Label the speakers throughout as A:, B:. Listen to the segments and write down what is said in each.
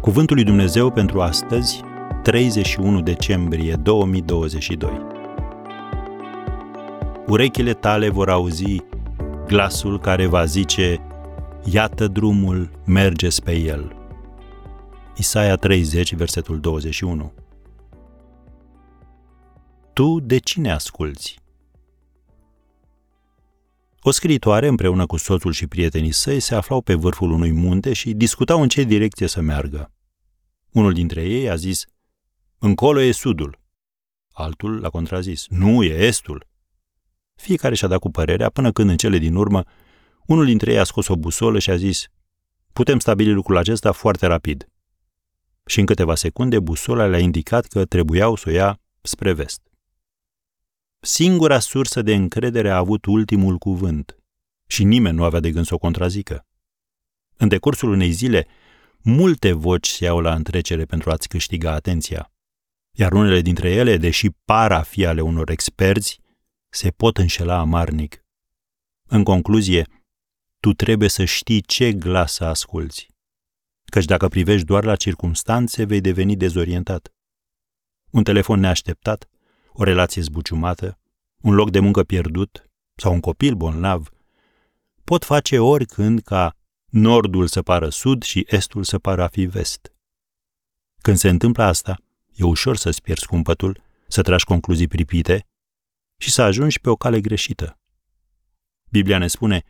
A: Cuvântul lui Dumnezeu pentru astăzi, 31 decembrie 2022. Urechile tale vor auzi glasul care va zice, Iată drumul, mergeți pe el. Isaia 30, versetul 21. Tu de cine asculți? O scriitoare, împreună cu soțul și prietenii săi, se aflau pe vârful unui munte și discutau în ce direcție să meargă. Unul dintre ei a zis, Încolo e sudul. Altul l-a contrazis, Nu, e estul. Fiecare și-a dat cu părerea, până când în cele din urmă, unul dintre ei a scos o busolă și a zis, Putem stabili lucrul acesta foarte rapid. Și în câteva secunde, busola le-a indicat că trebuiau să o ia spre vest. Singura sursă de încredere a avut ultimul cuvânt și nimeni nu avea de gând să o contrazică. În decursul unei zile, multe voci se iau la întrecere pentru a-ți câștiga atenția, iar unele dintre ele, deși par a fi ale unor experți, se pot înșela amarnic. În concluzie, tu trebuie să știi ce glas să asculți, căci dacă privești doar la circumstanțe, vei deveni dezorientat. Un telefon neașteptat, o relație zbuciumată, un loc de muncă pierdut sau un copil bolnav, pot face oricând ca nordul să pară sud și estul să pară a fi vest. Când se întâmplă asta, e ușor să-ți pierzi cumpătul, să tragi concluzii pripite și să ajungi pe o cale greșită. Biblia ne spune,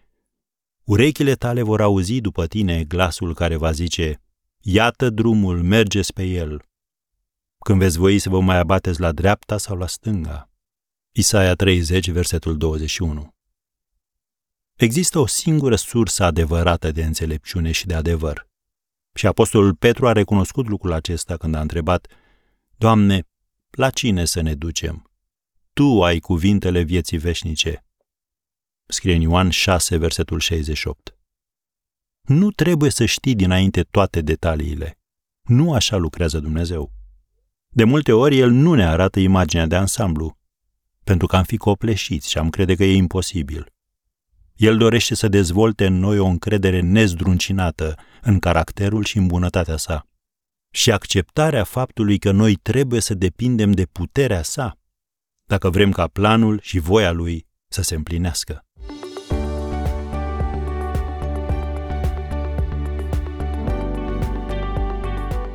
A: urechile tale vor auzi după tine glasul care va zice, iată drumul, mergeți pe el. Când veți voi să vă mai abateți la dreapta sau la stânga. Isaia 30, versetul 21. Există o singură sursă adevărată de înțelepciune și de adevăr. Și apostolul Petru a recunoscut lucrul acesta când a întrebat, Doamne, la cine să ne ducem? Tu ai cuvintele vieții veșnice. Scrie în Ioan 6, versetul 68. Nu trebuie să știi dinainte toate detaliile. Nu așa lucrează Dumnezeu. De multe ori El nu ne arată imaginea de ansamblu, pentru că am fi copleșiți și am crede că e imposibil. El dorește să dezvolte în noi o încredere nezdruncinată în caracterul și în bunătatea sa și acceptarea faptului că noi trebuie să depindem de puterea sa dacă vrem ca planul și voia lui să se împlinească.